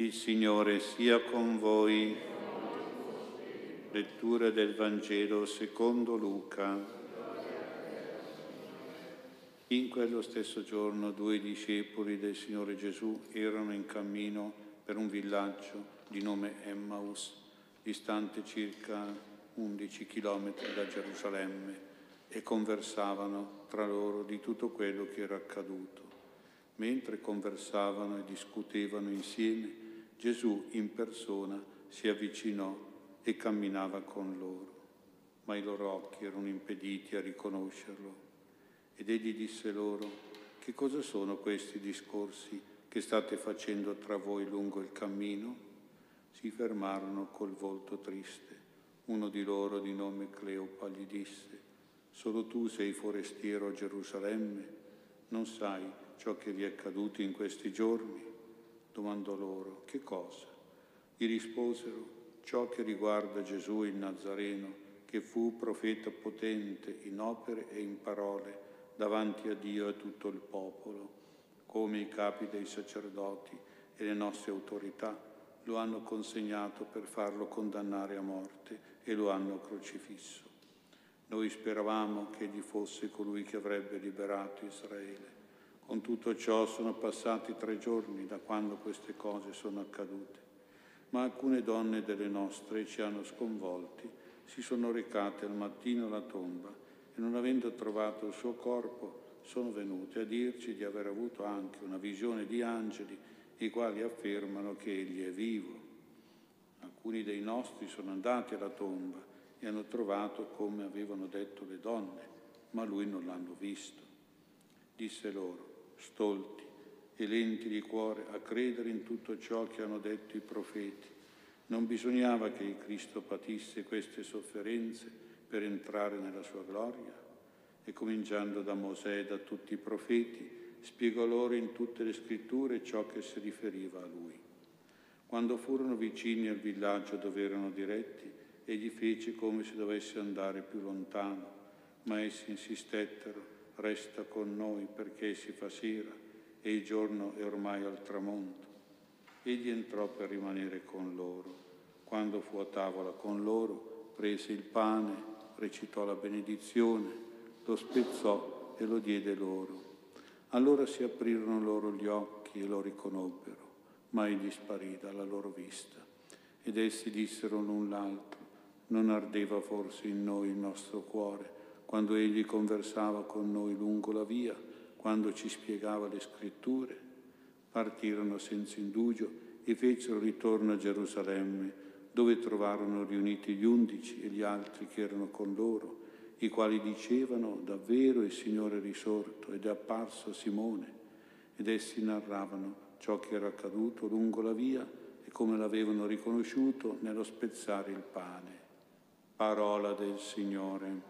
Il Signore sia con voi. Lettura del Vangelo secondo Luca. In quello stesso giorno due discepoli del Signore Gesù erano in cammino per un villaggio di nome Emmaus, distante circa 11 chilometri da Gerusalemme, e conversavano tra loro di tutto quello che era accaduto. Mentre conversavano e discutevano insieme, Gesù in persona si avvicinò e camminava con loro, ma i loro occhi erano impediti a riconoscerlo. Ed egli disse loro, che cosa sono questi discorsi che state facendo tra voi lungo il cammino? Si fermarono col volto triste. Uno di loro, di nome Cleopa, gli disse, solo tu sei forestiero a Gerusalemme? Non sai ciò che vi è accaduto in questi giorni? Domandò loro, che cosa? Gli risposero, ciò che riguarda Gesù il Nazareno, che fu profeta potente in opere e in parole davanti a Dio e a tutto il popolo, come i capi dei sacerdoti e le nostre autorità lo hanno consegnato per farlo condannare a morte e lo hanno crocifisso. Noi speravamo che egli fosse colui che avrebbe liberato Israele con tutto ciò sono passati tre giorni da quando queste cose sono accadute, ma alcune donne delle nostre ci hanno sconvolti, si sono recate al mattino alla tomba e non avendo trovato il suo corpo sono venute a dirci di aver avuto anche una visione di angeli, i quali affermano che egli è vivo. Alcuni dei nostri sono andati alla tomba e hanno trovato come avevano detto le donne, ma lui non l'hanno visto. Disse loro, stolti e lenti di cuore a credere in tutto ciò che hanno detto i profeti. Non bisognava che il Cristo patisse queste sofferenze per entrare nella sua gloria? E cominciando da Mosè e da tutti i profeti, spiegò loro in tutte le scritture ciò che si riferiva a lui. Quando furono vicini al villaggio dove erano diretti, egli fece come se dovesse andare più lontano, ma essi insistettero resta con noi perché si fa sera e il giorno è ormai al tramonto. Egli entrò per rimanere con loro. Quando fu a tavola con loro, prese il pane, recitò la benedizione, lo spezzò e lo diede loro. Allora si aprirono loro gli occhi e lo riconobbero, ma egli sparì dalla loro vista. Ed essi dissero l'un l'altro, non ardeva forse in noi il nostro cuore quando egli conversava con noi lungo la via, quando ci spiegava le scritture, partirono senza indugio e fecero ritorno a Gerusalemme, dove trovarono riuniti gli undici e gli altri che erano con loro, i quali dicevano davvero il Signore è risorto ed è apparso Simone, ed essi narravano ciò che era accaduto lungo la via e come l'avevano riconosciuto nello spezzare il pane. Parola del Signore.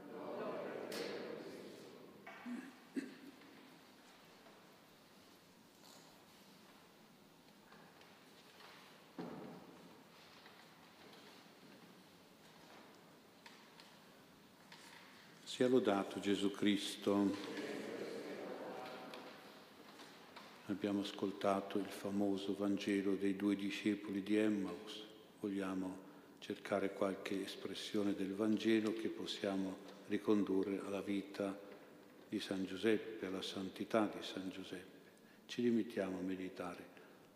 Sia lodato Gesù Cristo. Abbiamo ascoltato il famoso Vangelo dei due discepoli di Emmaus. Vogliamo cercare qualche espressione del Vangelo che possiamo ricondurre alla vita di San Giuseppe, alla santità di San Giuseppe. Ci limitiamo a meditare.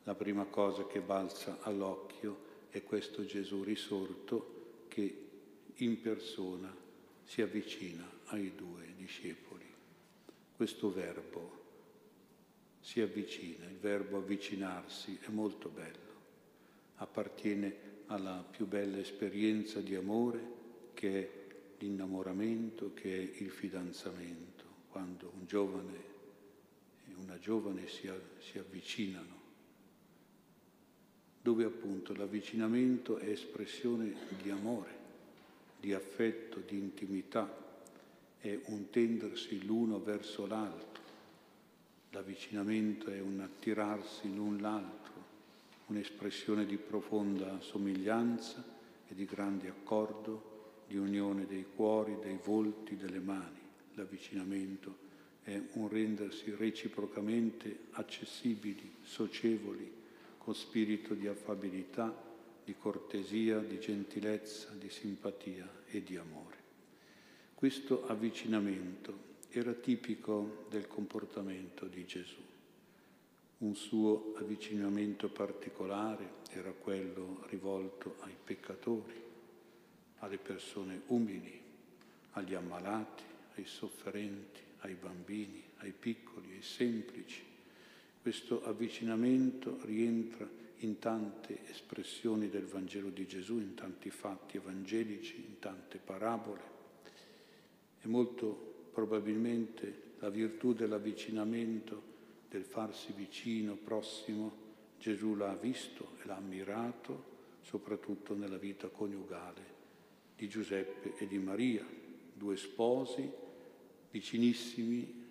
La prima cosa che balza all'occhio è questo Gesù risorto che in persona si avvicina ai due discepoli. Questo verbo si avvicina, il verbo avvicinarsi è molto bello, appartiene alla più bella esperienza di amore che è l'innamoramento, che è il fidanzamento, quando un giovane e una giovane si, si avvicinano, dove appunto l'avvicinamento è espressione di amore di affetto, di intimità, è un tendersi l'uno verso l'altro. L'avvicinamento è un attirarsi l'un l'altro, un'espressione di profonda somiglianza e di grande accordo, di unione dei cuori, dei volti, delle mani. L'avvicinamento è un rendersi reciprocamente accessibili, socievoli, con spirito di affabilità, di cortesia, di gentilezza, di simpatia e di amore. Questo avvicinamento era tipico del comportamento di Gesù. Un suo avvicinamento particolare era quello rivolto ai peccatori, alle persone umili, agli ammalati, ai sofferenti, ai bambini, ai piccoli, ai semplici. Questo avvicinamento rientra in tante espressioni del Vangelo di Gesù, in tanti fatti evangelici, in tante parabole. È molto probabilmente la virtù dell'avvicinamento, del farsi vicino, prossimo, Gesù l'ha visto e l'ha ammirato, soprattutto nella vita coniugale di Giuseppe e di Maria, due sposi vicinissimi,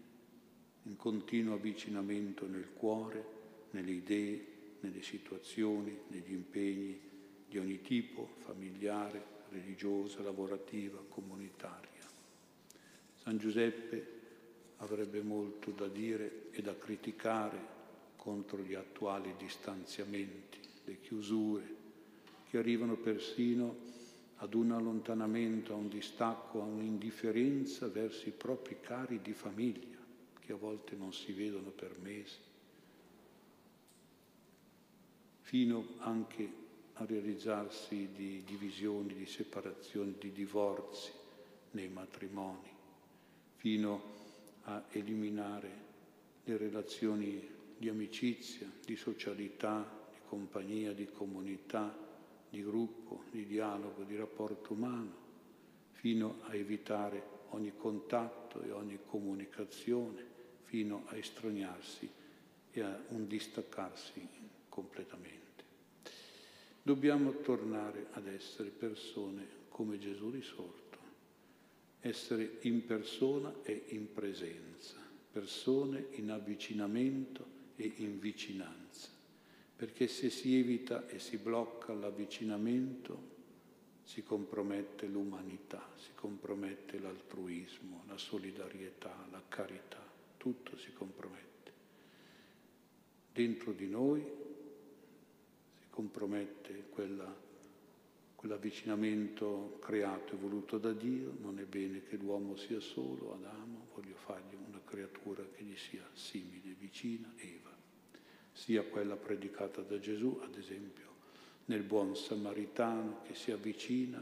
in continuo avvicinamento nel cuore, nelle idee, nelle situazioni, negli impegni di ogni tipo, familiare, religiosa, lavorativa, comunitaria. San Giuseppe avrebbe molto da dire e da criticare contro gli attuali distanziamenti, le chiusure, che arrivano persino ad un allontanamento, a un distacco, a un'indifferenza verso i propri cari di famiglia, che a volte non si vedono per mesi, fino anche a realizzarsi di divisioni, di separazioni, di divorzi nei matrimoni fino a eliminare le relazioni di amicizia, di socialità, di compagnia, di comunità, di gruppo, di dialogo, di rapporto umano, fino a evitare ogni contatto e ogni comunicazione, fino a estraniarsi e a un distaccarsi completamente. Dobbiamo tornare ad essere persone come Gesù risorto essere in persona e in presenza, persone in avvicinamento e in vicinanza, perché se si evita e si blocca l'avvicinamento si compromette l'umanità, si compromette l'altruismo, la solidarietà, la carità, tutto si compromette. Dentro di noi si compromette quella quell'avvicinamento creato e voluto da Dio, non è bene che l'uomo sia solo, Adamo, voglio fargli una creatura che gli sia simile, vicina, Eva, sia quella predicata da Gesù, ad esempio, nel buon samaritano che si avvicina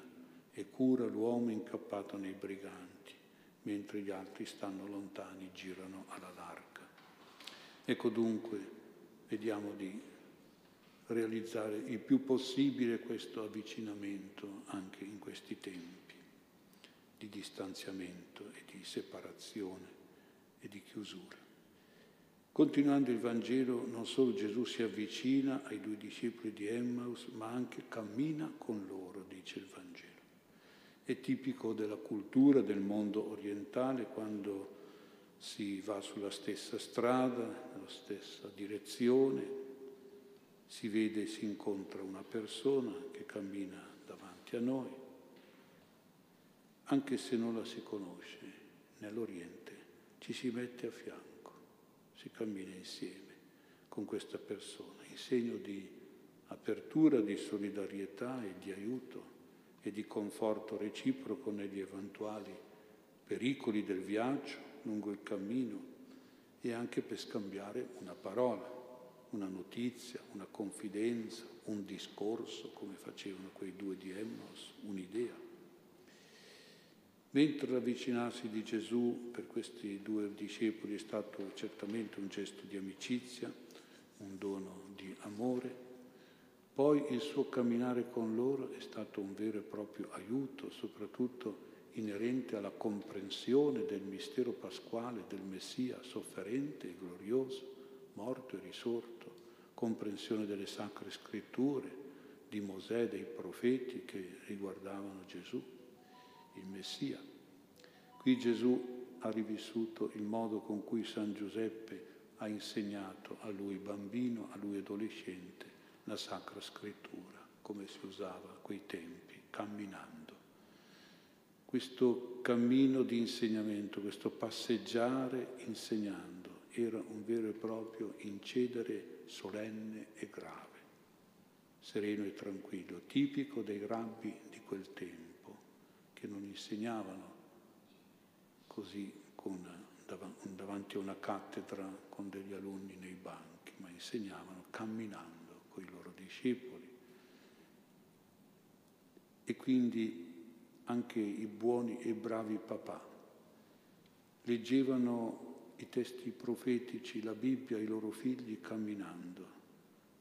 e cura l'uomo incappato nei briganti, mentre gli altri stanno lontani, girano alla larga. Ecco dunque, vediamo di realizzare il più possibile questo avvicinamento anche in questi tempi di distanziamento e di separazione e di chiusura. Continuando il Vangelo, non solo Gesù si avvicina ai due discepoli di Emmaus, ma anche cammina con loro, dice il Vangelo. È tipico della cultura del mondo orientale quando si va sulla stessa strada, nella stessa direzione, si vede e si incontra una persona che cammina davanti a noi, anche se non la si conosce nell'Oriente, ci si mette a fianco, si cammina insieme con questa persona, in segno di apertura, di solidarietà e di aiuto e di conforto reciproco negli eventuali pericoli del viaggio lungo il cammino e anche per scambiare una parola una notizia, una confidenza, un discorso, come facevano quei due di Emmaus, un'idea. Mentre l'avvicinarsi di Gesù per questi due discepoli è stato certamente un gesto di amicizia, un dono di amore, poi il suo camminare con loro è stato un vero e proprio aiuto, soprattutto inerente alla comprensione del mistero pasquale del Messia sofferente e glorioso, morto e risorto, comprensione delle sacre scritture, di Mosè, dei profeti che riguardavano Gesù, il Messia. Qui Gesù ha rivissuto il modo con cui San Giuseppe ha insegnato a lui bambino, a lui adolescente, la sacra scrittura, come si usava a quei tempi, camminando. Questo cammino di insegnamento, questo passeggiare insegnando, era un vero e proprio incedere solenne e grave. sereno e tranquillo, tipico dei rabbi di quel tempo, che non insegnavano così con, davanti a una cattedra con degli alunni nei banchi, ma insegnavano camminando con i loro discepoli. E quindi anche i buoni e bravi papà leggevano i testi profetici, la Bibbia ai loro figli camminando,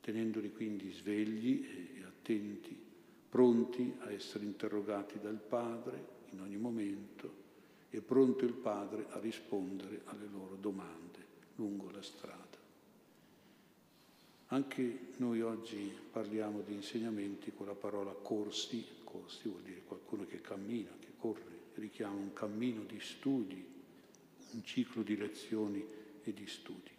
tenendoli quindi svegli e attenti, pronti a essere interrogati dal Padre in ogni momento e pronto il Padre a rispondere alle loro domande lungo la strada. Anche noi oggi parliamo di insegnamenti con la parola corsi, corsi vuol dire qualcuno che cammina, che corre, richiama un cammino di studi, un ciclo di lezioni e di studi.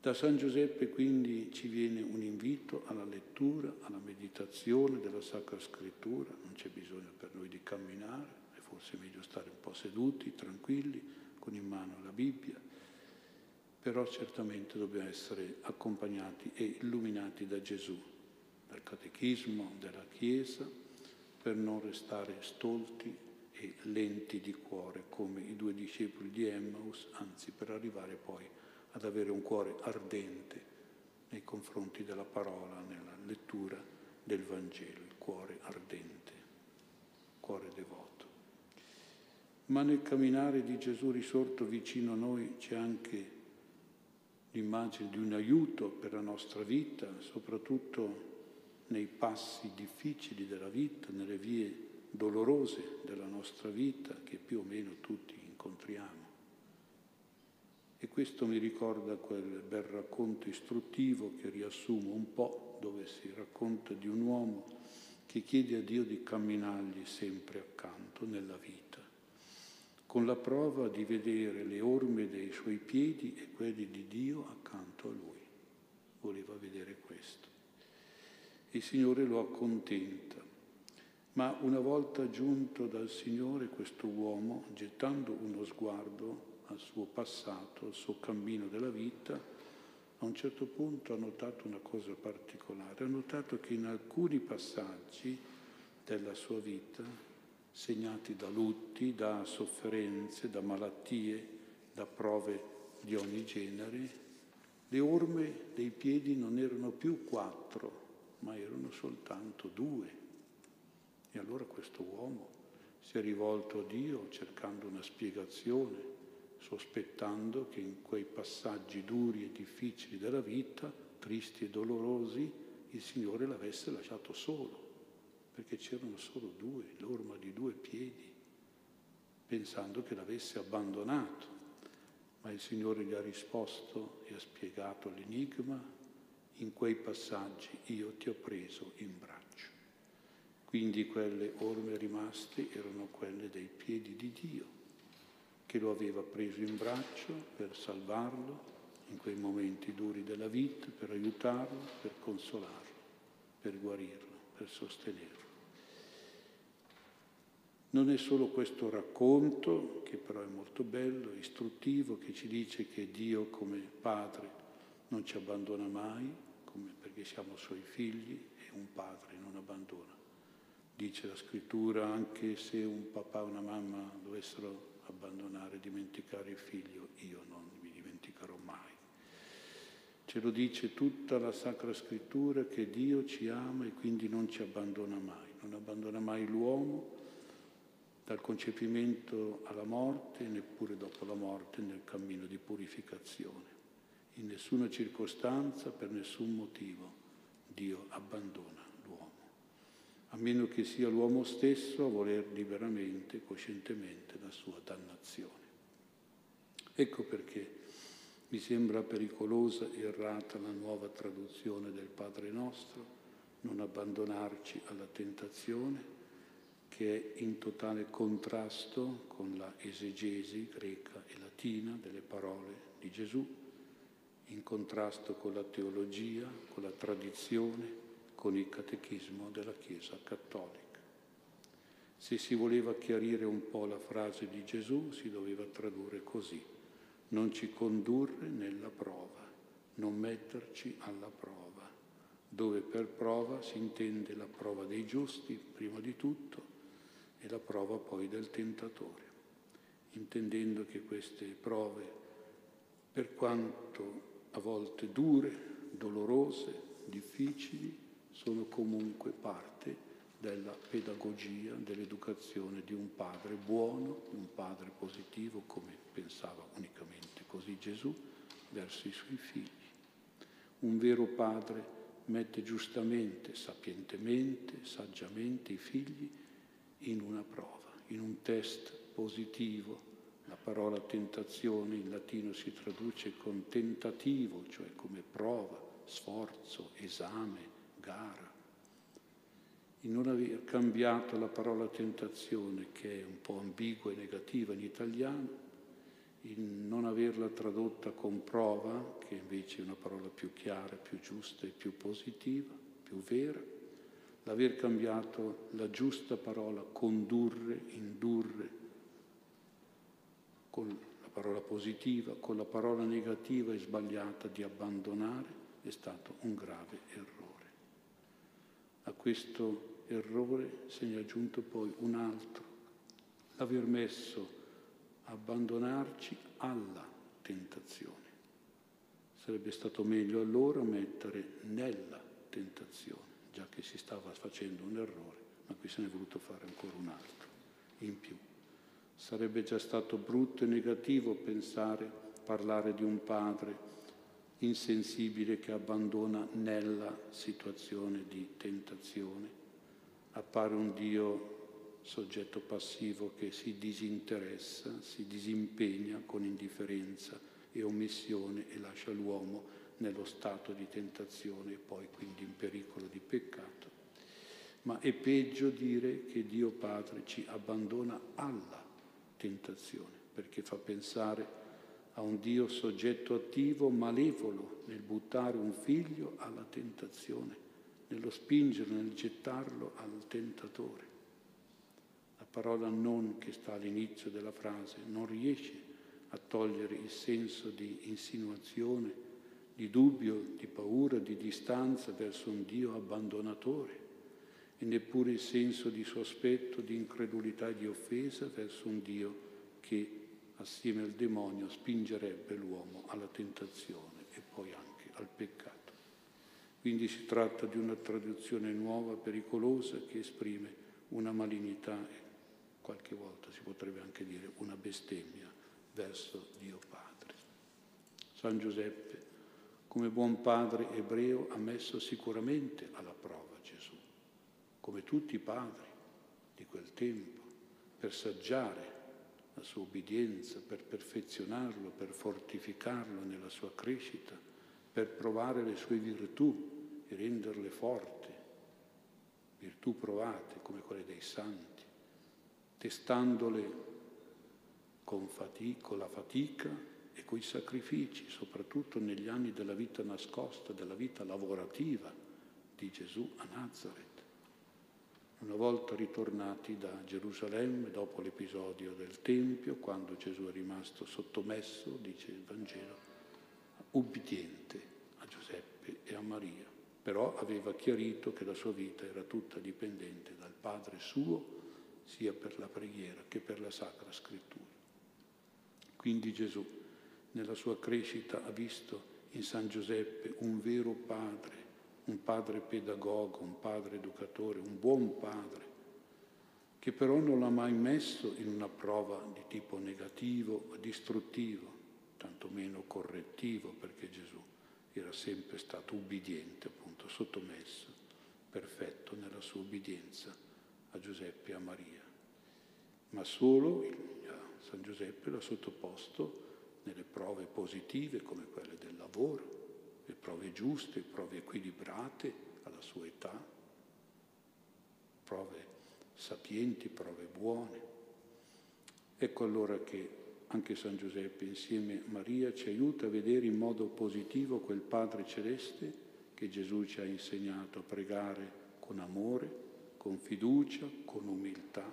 Da San Giuseppe quindi ci viene un invito alla lettura, alla meditazione della Sacra Scrittura, non c'è bisogno per noi di camminare, è forse meglio stare un po' seduti, tranquilli, con in mano la Bibbia, però certamente dobbiamo essere accompagnati e illuminati da Gesù, dal catechismo della Chiesa, per non restare stolti e lenti di cuore come i due discepoli di Emmaus, anzi per arrivare poi ad avere un cuore ardente nei confronti della parola, nella lettura del Vangelo, il cuore ardente, cuore devoto. Ma nel camminare di Gesù risorto vicino a noi c'è anche l'immagine di un aiuto per la nostra vita, soprattutto nei passi difficili della vita, nelle vie dolorose della nostra vita che più o meno tutti incontriamo. E questo mi ricorda quel bel racconto istruttivo che riassumo un po', dove si racconta di un uomo che chiede a Dio di camminargli sempre accanto nella vita, con la prova di vedere le orme dei suoi piedi e quelli di Dio accanto a lui. Voleva vedere questo. Il Signore lo accontenta ma una volta giunto dal Signore questo uomo, gettando uno sguardo al suo passato, al suo cammino della vita, a un certo punto ha notato una cosa particolare, ha notato che in alcuni passaggi della sua vita, segnati da lutti, da sofferenze, da malattie, da prove di ogni genere, le orme dei piedi non erano più quattro, ma erano soltanto due e allora questo uomo si è rivolto a Dio cercando una spiegazione, sospettando che in quei passaggi duri e difficili della vita, tristi e dolorosi, il Signore l'avesse lasciato solo, perché c'erano solo due, l'orma di due piedi, pensando che l'avesse abbandonato. Ma il Signore gli ha risposto e ha spiegato l'enigma, in quei passaggi io ti ho preso in braccio. Quindi quelle orme rimaste erano quelle dei piedi di Dio, che lo aveva preso in braccio per salvarlo in quei momenti duri della vita, per aiutarlo, per consolarlo, per guarirlo, per sostenerlo. Non è solo questo racconto, che però è molto bello, istruttivo, che ci dice che Dio come Padre non ci abbandona mai, perché siamo Suoi figli e un Padre non abbandona dice la scrittura, anche se un papà o una mamma dovessero abbandonare, dimenticare il figlio, io non mi dimenticherò mai. Ce lo dice tutta la Sacra Scrittura che Dio ci ama e quindi non ci abbandona mai, non abbandona mai l'uomo dal concepimento alla morte, neppure dopo la morte nel cammino di purificazione. In nessuna circostanza, per nessun motivo, Dio abbandona a meno che sia l'uomo stesso a voler liberamente, coscientemente la sua dannazione. Ecco perché mi sembra pericolosa e errata la nuova traduzione del Padre nostro, non abbandonarci alla tentazione, che è in totale contrasto con la esegesi greca e latina delle parole di Gesù, in contrasto con la teologia, con la tradizione, con il catechismo della Chiesa cattolica. Se si voleva chiarire un po' la frase di Gesù, si doveva tradurre così. Non ci condurre nella prova, non metterci alla prova. dove per prova si intende la prova dei giusti, prima di tutto, e la prova poi del tentatore, intendendo che queste prove, per quanto a volte dure, dolorose, difficili, sono comunque parte della pedagogia, dell'educazione di un padre buono, un padre positivo, come pensava unicamente così Gesù, verso i suoi figli. Un vero padre mette giustamente, sapientemente, saggiamente i figli in una prova, in un test positivo. La parola tentazione in latino si traduce con tentativo, cioè come prova, sforzo, esame, gara. In non aver cambiato la parola tentazione, che è un po' ambigua e negativa in italiano, in non averla tradotta con prova, che invece è una parola più chiara, più giusta e più positiva, più vera, l'aver cambiato la giusta parola condurre, indurre, con la parola positiva, con la parola negativa e sbagliata di abbandonare, è stato un grave errore. A questo errore se ne è aggiunto poi un altro, l'aver messo abbandonarci alla tentazione. Sarebbe stato meglio allora mettere nella tentazione, già che si stava facendo un errore, ma qui se ne è voluto fare ancora un altro in più. Sarebbe già stato brutto e negativo pensare, parlare di un padre insensibile che abbandona nella situazione di tentazione. Appare un Dio soggetto passivo che si disinteressa, si disimpegna con indifferenza e omissione e lascia l'uomo nello stato di tentazione e poi quindi in pericolo di peccato. Ma è peggio dire che Dio Padre ci abbandona alla tentazione, perché fa pensare a un Dio soggetto attivo, malevolo, nel buttare un figlio alla tentazione, nello spingerlo, nel gettarlo al tentatore. La parola non che sta all'inizio della frase non riesce a togliere il senso di insinuazione, di dubbio, di paura, di distanza verso un Dio abbandonatore e neppure il senso di sospetto, di incredulità e di offesa verso un Dio che assieme al demonio spingerebbe l'uomo alla tentazione e poi anche al peccato. Quindi si tratta di una traduzione nuova, pericolosa, che esprime una malignità e qualche volta si potrebbe anche dire una bestemmia verso Dio Padre. San Giuseppe, come buon padre ebreo, ha messo sicuramente alla prova Gesù, come tutti i padri di quel tempo, per saggiare la sua obbedienza, per perfezionarlo, per fortificarlo nella sua crescita, per provare le sue virtù e renderle forti, virtù provate come quelle dei santi, testandole con, fatica, con la fatica e con i sacrifici, soprattutto negli anni della vita nascosta, della vita lavorativa di Gesù a Nazareth una volta ritornati da Gerusalemme, dopo l'episodio del Tempio, quando Gesù è rimasto sottomesso, dice il Vangelo, ubbidiente a Giuseppe e a Maria, però aveva chiarito che la sua vita era tutta dipendente dal Padre suo, sia per la preghiera che per la Sacra Scrittura. Quindi Gesù, nella sua crescita, ha visto in San Giuseppe un vero Padre un padre pedagogo, un padre educatore, un buon padre, che però non l'ha mai messo in una prova di tipo negativo o distruttivo, tantomeno correttivo, perché Gesù era sempre stato ubbidiente, appunto, sottomesso, perfetto nella sua obbedienza a Giuseppe e a Maria. Ma solo San Giuseppe l'ha sottoposto nelle prove positive come quelle del lavoro, le prove giuste, prove equilibrate alla sua età, prove sapienti, prove buone. Ecco allora che anche San Giuseppe insieme a Maria ci aiuta a vedere in modo positivo quel Padre celeste che Gesù ci ha insegnato a pregare con amore, con fiducia, con umiltà,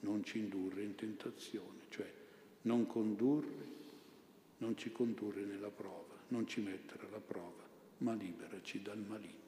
non ci indurre in tentazione, cioè non condurre, non ci condurre nella prova non ci mettere alla prova, ma liberaci dal maligno.